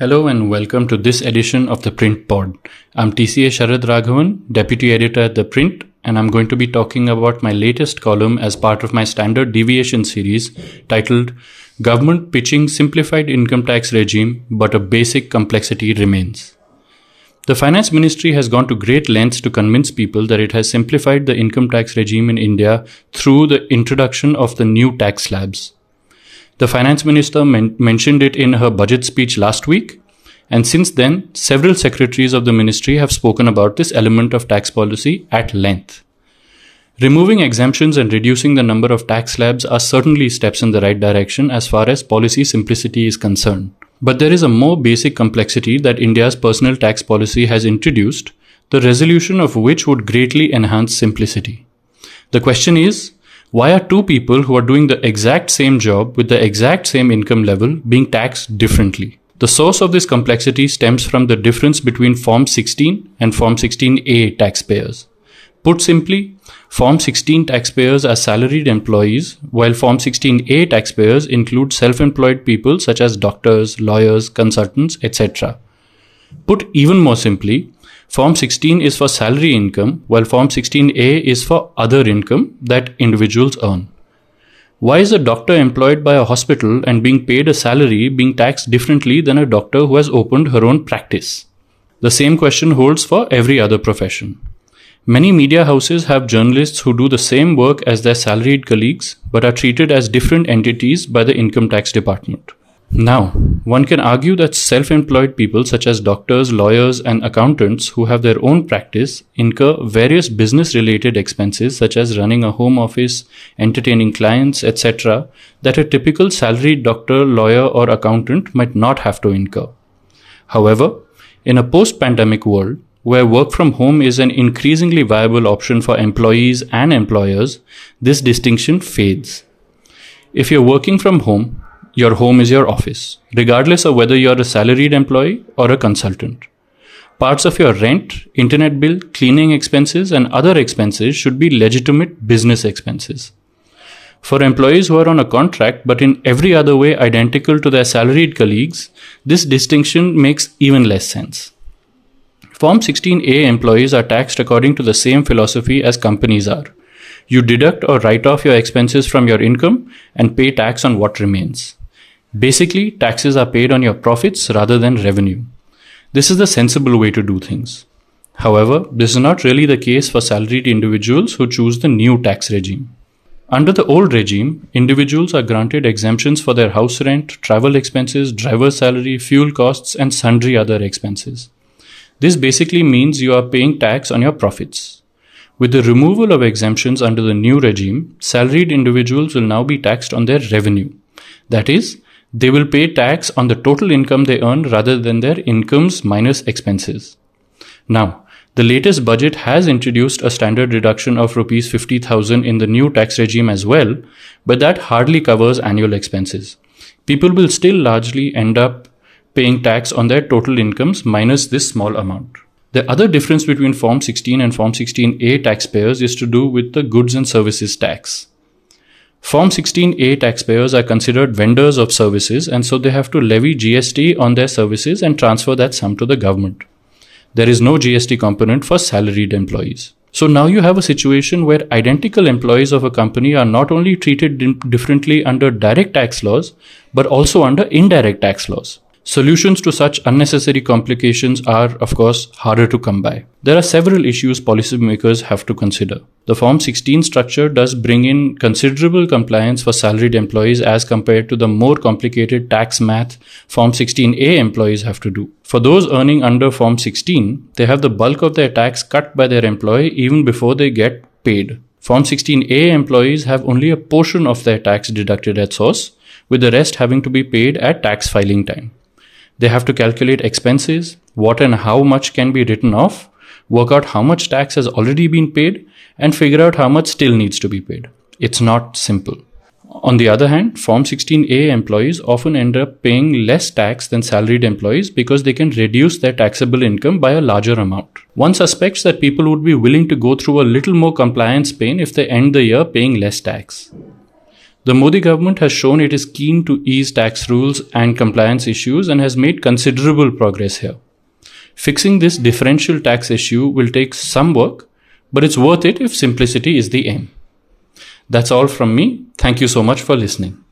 Hello and welcome to this edition of the Print Pod. I'm TCA Sharad Raghavan, Deputy Editor at The Print, and I'm going to be talking about my latest column as part of my standard deviation series titled Government Pitching Simplified Income Tax Regime, but a Basic Complexity Remains. The Finance Ministry has gone to great lengths to convince people that it has simplified the income tax regime in India through the introduction of the new tax slabs. The finance minister men- mentioned it in her budget speech last week, and since then, several secretaries of the ministry have spoken about this element of tax policy at length. Removing exemptions and reducing the number of tax slabs are certainly steps in the right direction as far as policy simplicity is concerned. But there is a more basic complexity that India's personal tax policy has introduced, the resolution of which would greatly enhance simplicity. The question is why are two people who are doing the exact same job with the exact same income level being taxed differently? The source of this complexity stems from the difference between Form 16 and Form 16A taxpayers. Put simply, Form 16 taxpayers are salaried employees, while Form 16A taxpayers include self employed people such as doctors, lawyers, consultants, etc. Put even more simply, Form 16 is for salary income, while Form 16A is for other income that individuals earn. Why is a doctor employed by a hospital and being paid a salary being taxed differently than a doctor who has opened her own practice? The same question holds for every other profession. Many media houses have journalists who do the same work as their salaried colleagues but are treated as different entities by the income tax department. Now, one can argue that self employed people such as doctors, lawyers, and accountants who have their own practice incur various business related expenses such as running a home office, entertaining clients, etc., that a typical salaried doctor, lawyer, or accountant might not have to incur. However, in a post pandemic world, where work from home is an increasingly viable option for employees and employers, this distinction fades. If you're working from home, your home is your office, regardless of whether you're a salaried employee or a consultant. Parts of your rent, internet bill, cleaning expenses, and other expenses should be legitimate business expenses. For employees who are on a contract but in every other way identical to their salaried colleagues, this distinction makes even less sense. Form 16A employees are taxed according to the same philosophy as companies are. You deduct or write off your expenses from your income and pay tax on what remains. Basically, taxes are paid on your profits rather than revenue. This is the sensible way to do things. However, this is not really the case for salaried individuals who choose the new tax regime. Under the old regime, individuals are granted exemptions for their house rent, travel expenses, driver salary, fuel costs, and sundry other expenses. This basically means you are paying tax on your profits. With the removal of exemptions under the new regime, salaried individuals will now be taxed on their revenue. That is, they will pay tax on the total income they earn rather than their incomes minus expenses. Now, the latest budget has introduced a standard deduction of rupees 50,000 in the new tax regime as well, but that hardly covers annual expenses. People will still largely end up paying tax on their total incomes minus this small amount. The other difference between Form 16 and Form 16A taxpayers is to do with the goods and services tax. Form 16A taxpayers are considered vendors of services and so they have to levy GST on their services and transfer that sum to the government. There is no GST component for salaried employees. So now you have a situation where identical employees of a company are not only treated differently under direct tax laws, but also under indirect tax laws. Solutions to such unnecessary complications are, of course, harder to come by. There are several issues policymakers have to consider. The Form 16 structure does bring in considerable compliance for salaried employees as compared to the more complicated tax math Form 16A employees have to do. For those earning under Form 16, they have the bulk of their tax cut by their employer even before they get paid. Form 16A employees have only a portion of their tax deducted at source, with the rest having to be paid at tax filing time. They have to calculate expenses, what and how much can be written off, work out how much tax has already been paid, and figure out how much still needs to be paid. It's not simple. On the other hand, Form 16A employees often end up paying less tax than salaried employees because they can reduce their taxable income by a larger amount. One suspects that people would be willing to go through a little more compliance pain if they end the year paying less tax. The Modi government has shown it is keen to ease tax rules and compliance issues and has made considerable progress here. Fixing this differential tax issue will take some work, but it's worth it if simplicity is the aim. That's all from me. Thank you so much for listening.